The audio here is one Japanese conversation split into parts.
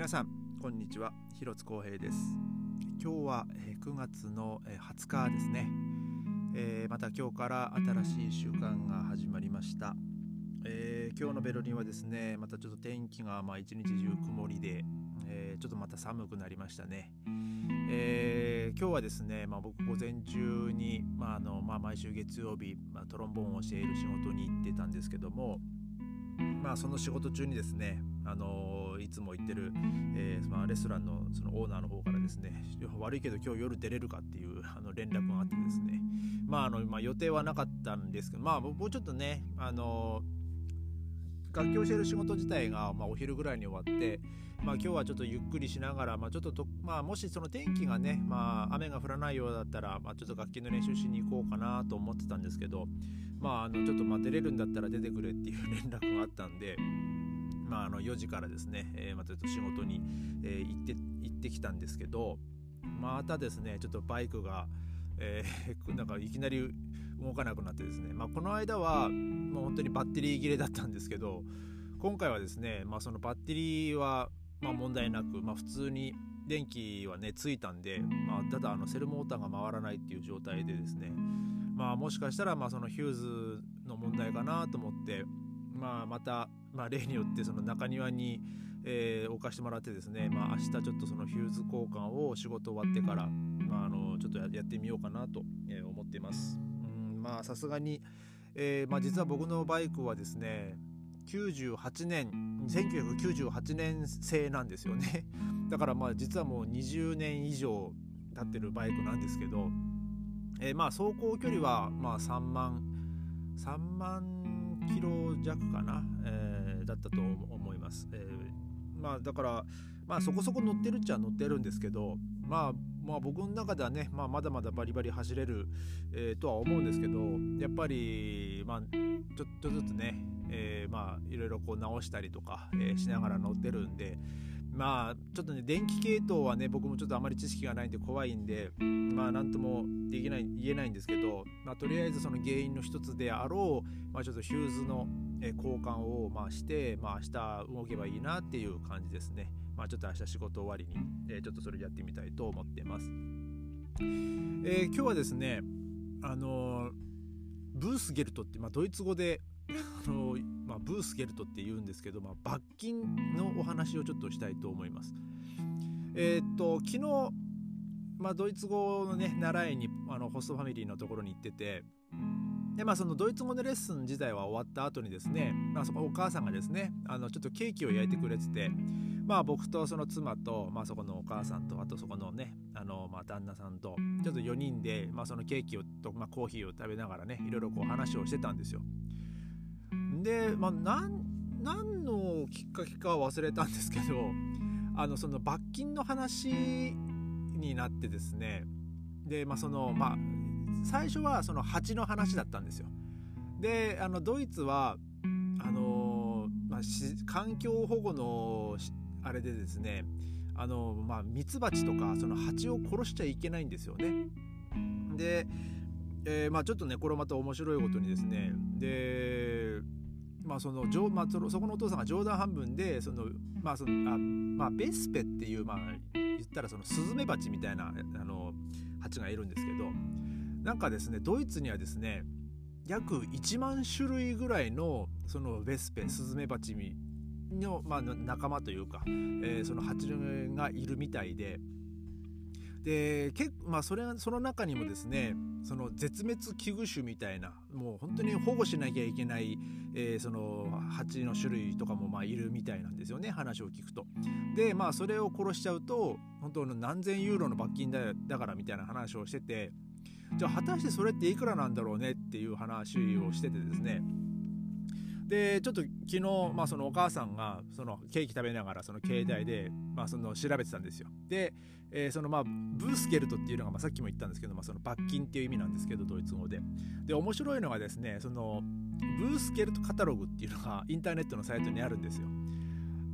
皆さんこんにちは。広津光平です。今日は9月の20日ですね、えー、また今日から新しい週間が始まりました、えー、今日のベルリンはですねまたちょっと天気がまあ一日中曇りで、えー、ちょっとまた寒くなりましたね。えー、今日はですね、まあ、僕午前中に、まああのまあ、毎週月曜日、まあ、トロンボーンを教える仕事に行ってたんですけども、まあ、その仕事中にですね、あのいつも行ってる、えーまあ、レストランのそのオーナーの方からですね悪いけど今日夜出れるか？っていうあの連絡があってですね、まああのまあ、予定はなかったんですけど、まあ、もうちょっとね、あの楽器を教える仕事自体が、まあ、お昼ぐらいに終わって、まあ、今日はちょっとゆっくりしながら、まあ、ちょっとと、まあ、もしその天気がね、まあ、雨が降らないようだったら、まあ、ちょっと楽器の練習しに行こうかなと思ってたんですけど、まあ、あのちょっとまあ出れるんだったら出てくれっていう連絡があったんで、まあ、あの4時からですね、えー、またちょっと仕事に、えー、行って行ってきたんですけどまたですねちょっとバイクが、えー、なんかいきなり動かなくなってですね、まあ、この間はもう本当にバッテリー切れだったんですけど今回はですね、まあ、そのバッテリーはま問題なく、まあ、普通に電気はねついたんで、まあ、ただあのセルモーターが回らないっていう状態でですねまあもしかしたらまあそのヒューズの問題かなと思って、まあ、また、まあ、例によってその中庭に、えー、置かしてもらってですね、まあ、明日ちょっとそのヒューズ交換を仕事終わってから、まあ、あのちょっとやってみようかなと思っています。うんまあさすがに、えーまあ、実は僕のバイクはですね98年1998年製なんですよね だからまあ実はもう20年以上経ってるバイクなんですけど、えー、まあ走行距離はまあ3万3万キロ弱かな、え、だったと思います、えー、まあだからまあそこそこ乗ってるっちゃ乗ってるんですけどまあまあ僕の中ではね、まあ、まだまだバリバリ走れる、えー、とは思うんですけどやっぱりまあちょっとずつね、えー、まあいろいろこう直したりとか、えー、しながら乗ってるんでまあちょっとね電気系統はね僕もちょっとあまり知識がないんで怖いんでまあ何ともできない言えないんですけど、まあ、とりあえずその原因の一つであろう、まあ、ちょっとヒューズの交換をまあして、まあ、明日動けばいいなっていう感じですね。まあ、ちょっと明日仕事終わりに、え、ちょっとそれやってみたいと思ってます。えー、今日はですね、あのブースゲルトって、まあ、ドイツ語であのまあ、ブースゲルトって言うんですけど、まあ、罰金のお話をちょっとしたいと思います。えー、っと昨日、まあ、ドイツ語のね習いにあのホストファミリーのところに行っててでまあそのドイツ語のレッスン自体は終わった後にですね、まあ、そこお母さんがですねあのちょっとケーキを焼いてくれててまあ僕とその妻と、まあ、そこのお母さんとあとそこのねあの、まあ、旦那さんとちょっと4人で、まあ、そのケーキをと、まあ、コーヒーを食べながらねいろいろこう話をしてたんですよ。で、まあ、なん何のきっかけか忘れたんですけどあのその罰金の話になってですねでまあそのまあ最初はその蜂の話だったんですよ。であのドイツはあの、まあ、環境保護のあれでですねあの、まあ、ミツバチとかその蜂を殺しちゃいけないんですよね。で、えー、まあ、ちょっとねこれまた面白いことにですねでまあそのまあ、そのそこのお父さんが冗談半分でその、まあそのあまあ、ベスペっていう、まあ、言ったらそのスズメバチみたいなあの蜂がいるんですけどなんかですねドイツにはですね約1万種類ぐらいのそのベスペスズメバチの、まあ、仲間というか、えー、その蜂がいるみたいで。でけ、まあ、それその中にもですねその絶滅危惧種みたいなもう本当に保護しなきゃいけない、えー、その蜂の種類とかもまあいるみたいなんですよね話を聞くと。でまあそれを殺しちゃうと本当の何千ユーロの罰金だだからみたいな話をしててじゃあ果たしてそれっていくらなんだろうねっていう話をしててですね。でちょっと昨日、まあ、そのお母さんがそのケーキ食べながらその携帯で、まあ、その調べてたんですよ。で、えー、そのまあブースゲルトっていうのが、まあ、さっきも言ったんですけど、まあ、その罰金っていう意味なんですけどドイツ語で。で面白いのがですねそのブースゲルトカタログっていうのがインターネットのサイトにあるんですよ。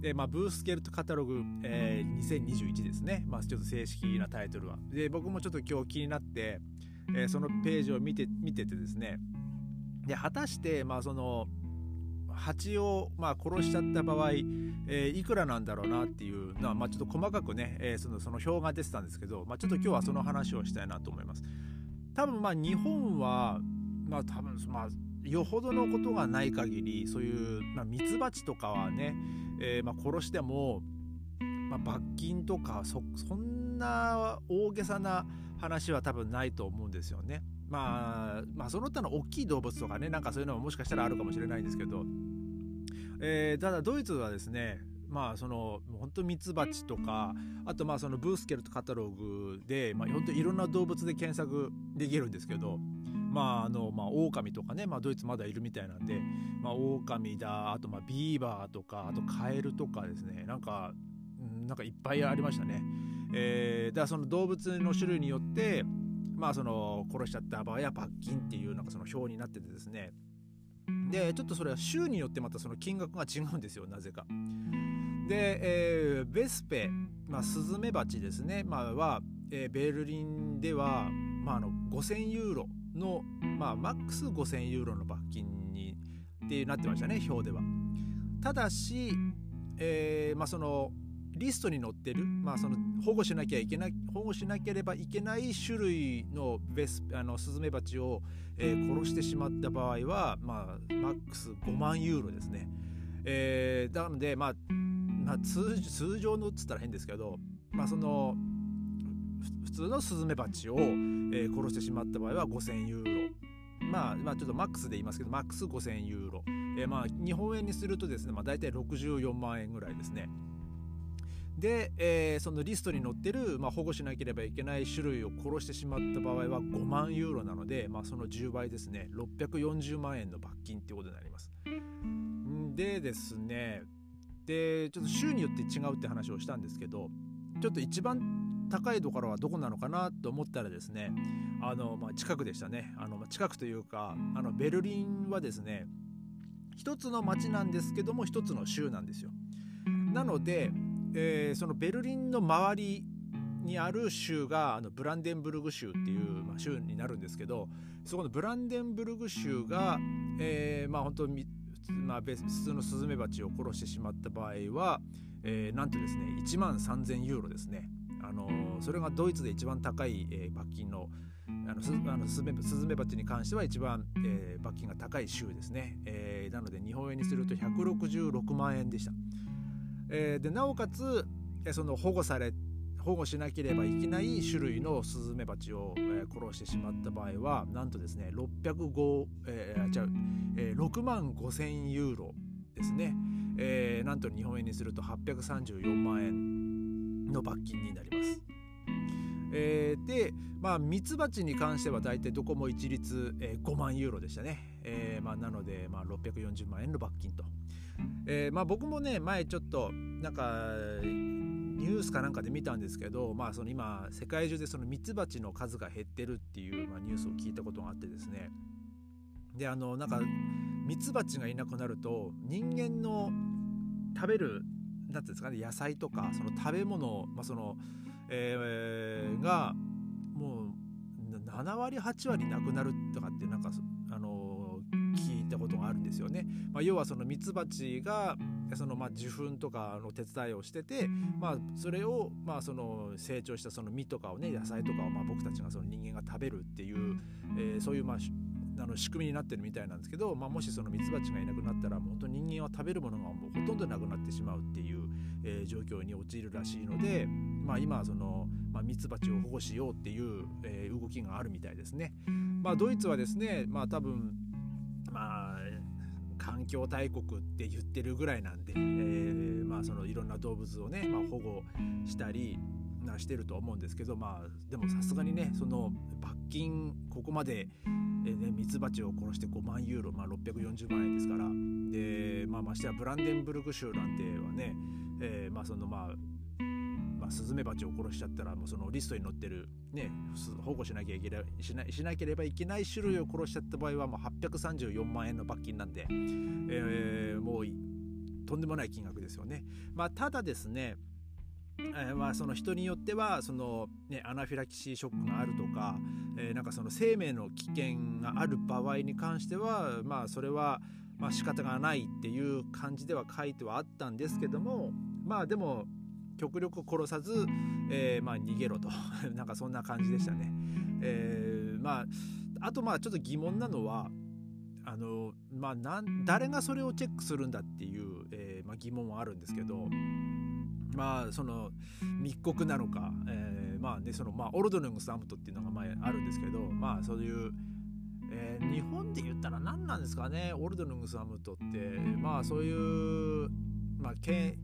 で、まあ、ブースゲルトカタログ、えー、2021ですね、まあ、ちょっと正式なタイトルは。で僕もちょっと今日気になって、えー、そのページを見て見ててですね。で果たして、まあ、その蜂を、まあ、殺しちゃった場合、えー、いくらなんだろうなっていうのは、まあ、ちょっと細かくね、えー、そのその表が出てたんですけど、まあ、ちょっと今日はその話をしたいなと思います。多分まあ日本は、まあ、多分まあよほどのことがない限りそういう、ま、ミツバチとかはね、えー、まあ殺しても、まあ、罰金とかそんな大げさな話は多分ないと思うんですよね。まあ、まあその他の大きい動物とかねなんかそういうのはもしかしたらあるかもしれないんですけど、えー、ただドイツはですねまあその本当ミツバチとかあとまあそのブースケルトカタログで、まあ、本当いろんな動物で検索できるんですけどまああのまあ狼とかね、まあ、ドイツまだいるみたいなんで、まあ、狼だあとまあビーバーとかあとカエルとかですねなんかなんかいっぱいありましたね。えー、だからその動物の種類によってまあその殺しちゃった場合は罰金っていうなんかその表になっててですねでちょっとそれは州によってまたその金額が違うんですよなぜか。で、えー、ベスペ、まあ、スズメバチですね、まあ、は、えー、ベルリンでは、まあ、あの5000ユーロの、まあ、マックス5000ユーロの罰金にってなってましたね表では。ただし、えーまあ、そのリストに載ってる、まあ、その保護しなきゃいけない保護しなければいけない種類のベスあのスズメバチを、えー、殺してしまった場合は、まあ、マックス5万ユーロですね。えー、なので、まあまあ、通通常のっつったら変ですけど、まあ、その普通のスズメバチを、えー、殺してしまった場合は5000ユーロ。まあ、まあ、ちょっとマックスで言いますけど、マックス5000ユーロ。えー、まあ、日本円にするとですね、まあ、大体64万円ぐらいですね。で、えー、そのリストに載ってる、まあ、保護しなければいけない種類を殺してしまった場合は5万ユーロなので、まあ、その10倍ですね640万円の罰金ってことになります。でですねでちょっと州によって違うって話をしたんですけどちょっと一番高いところはどこなのかなと思ったらですねあの、まあ、近くでしたねあのまあ近くというかあのベルリンはですね一つの町なんですけども一つの州なんですよ。なのでえー、そのベルリンの周りにある州があのブランデンブルグ州っていう、まあ、州になるんですけどそこのブランデンブルグ州が、えー、まあ本当にまあ、普通のスズメバチを殺してしまった場合は、えー、なんとですね1万3000ユーロですね、あのそれがドイツで一番高い、えー、罰金のあのスあのスズメスズメバチに関しては一番、えー、罰金が高い州ですね、えー、なので日本円にすると166万円でした。えー、でなおかつその保護され保護しなければいけない種類のスズメバチを、えー、殺してしまった場合はなんとですね605、えー、じゃえー、6万5千ユーロですね、えー、なんと日本円にすると834万円の罰金になります。えー、で、まあ、ミツバチに関しては大体どこも一律、えー、5万ユーロでしたね。えーまあ、なので、まあ、640万円の罰金と。えー、まあ、僕もね前ちょっとなんかニュースかなんかで見たんですけど、まあ、その今世界中でそのミツバチの数が減ってるっていう、まあ、ニュースを聞いたことがあってですねであのなんかミツバチがいなくなると人間の食べる何ていうんですかね野菜とかその食べ物、まあそのえー、がもう7割8割なくなるとかってなんかあの聞いたことがあるんですよね。まあ、要はそのミツバチがそのまあ受粉とかの手伝いをしてて、まあ、それをまあその成長したその実とかをね野菜とかをまあ僕たちがその人間が食べるっていう、えー、そういうまああの仕組みになってるみたいなんですけど、まあ、もしそのミツバチがいなくなったら本当に人間は食べるものがもうほとんどなくなってしまうっていう、えー、状況に陥るらしいので、まあ、今はその、ま、ミツバチを保護しようっていう、えー、動きがあるみたいですね。まあ、ドイツはですね、まあ、多分まあ環境大国って言ってるぐらいなんで、えー、まあそのいろんな動物をね、まあ、保護したりなしてると思うんですけどまあでもさすがにねその罰金ここまでえね、ミツバチを殺して5万ユーロ、まあ、640万円ですからで、まあ、ましてやブランデンブルク州なんてはね、えー、まあそのまあ、スズメバチを殺しちゃったらもうそのリストに載ってる、ね、保護しなきゃいけないしなしなければいけない種類を殺しちゃった場合はもう834万円の罰金なんで、えー、もうとんでもない金額ですよね。まあ、ただですねえー、その人によってはその、ね、アナフィラキシーショックがあるとか、えー、なんかその生命の危険がある場合に関してはまあそれはまあ仕方がないっていう感じでは書いてはあったんですけどもまあでも極力殺さず、えー、まあ逃げろと なんかそんな感じでしたね。えー、まああとまあちょっと疑問なのはあのまあなん誰がそれをチェックするんだっていう、えーまあ、疑問はあるんですけどまあその密告なのか、えー、まあねそのまあオルドヌングスアムトっていうのがまああるんですけどまあそういう、えー、日本で言ったら何なんですかねオルドヌングスアムトって。まあそういうまあけ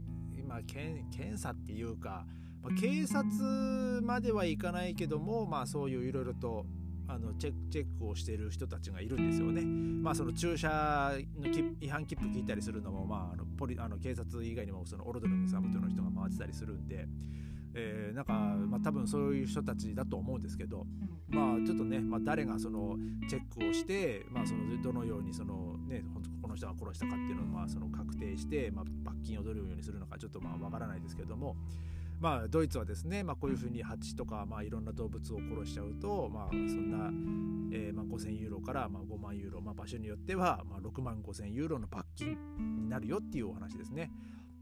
まあ、検査っていうか、まあ、警察まではいかないけどもまあそういういろいろとあのチェチェックをしている人たちがいるんですよね。まあその駐車の違反切符聞いたりするのも、まあ、あのポリあの警察以外にもそのオルドルムサムトの人が回ってたりするんで、えー、なんか、まあ、多分そういう人たちだと思うんですけど、まあちょっとね、まあ、誰がそのチェックをして、まあ、そのどのようにその、ね、この人が殺したかっていうのをまあその確定して、まあ、罰金をどのようにするのかちょっとまあわからないですけども。まあ、ドイツはですね、まあ、こういうふうに蜂とか、まあ、いろんな動物を殺しちゃうと、まあ、そんな、えーまあ、5,000ユーロからまあ5万ユーロ、まあ、場所によってはまあ6万5,000ユーロの罰金になるよっていうお話ですね。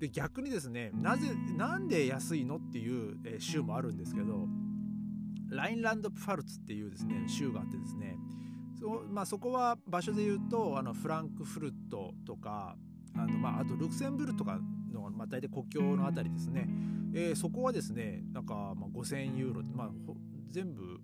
で逆にですねなぜなんで安いのっていう、えー、州もあるんですけどラインランド・プファルツっていうですね州があってですねそ,、まあ、そこは場所で言うとあのフランクフルトとかあの、まあ、あとルクセンブルとかの、まあ、大体国境の辺りですね、えー、そこはですねなんか、まあ、5000ユーロ、まあ、全部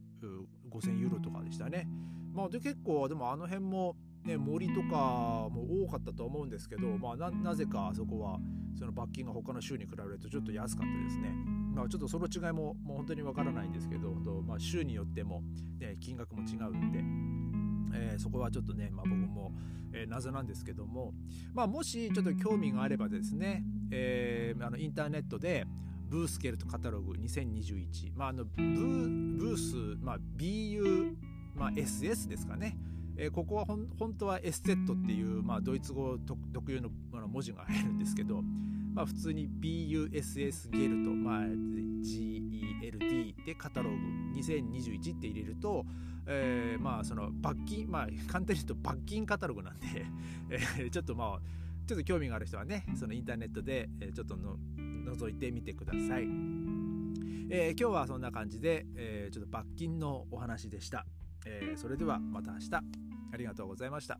5000ユーロとかでしたね。まあ、で結構でもあの辺も、ね、森とかも多かったと思うんですけど、まあ、なぜかそこはその罰金が他の州に比べるとちょっと安かったですね。まあ、ちょっとその違いももう本当にわからないんですけど、まあ、州によっても、ね、金額も違うんで。えー、そこはちょっとね、まあ、僕も、えー、謎なんですけども、まあ、もしちょっと興味があればですね、えー、あのインターネットでブースケルトカタログ2021、まあ、あのブース、まあ、BU、まあ、SS ですかね、えー、ここはほん本当はエステットっていう、まあ、ドイツ語特有の文字が入るんですけど、まあ、普通に BUSS ゲルト、まあ、GELD でカタログ2021って入れると、えー、まあその罰金まあ簡単に言うと罰金カタログなんで、ちょっとまあちょっと興味がある人はねそのインターネットで、ちょっとの覗いてみてください、えー、今日はそんな感じで、えー、ちょっと罰金のお話でした、えー、それではまた明日。ありがとうございました。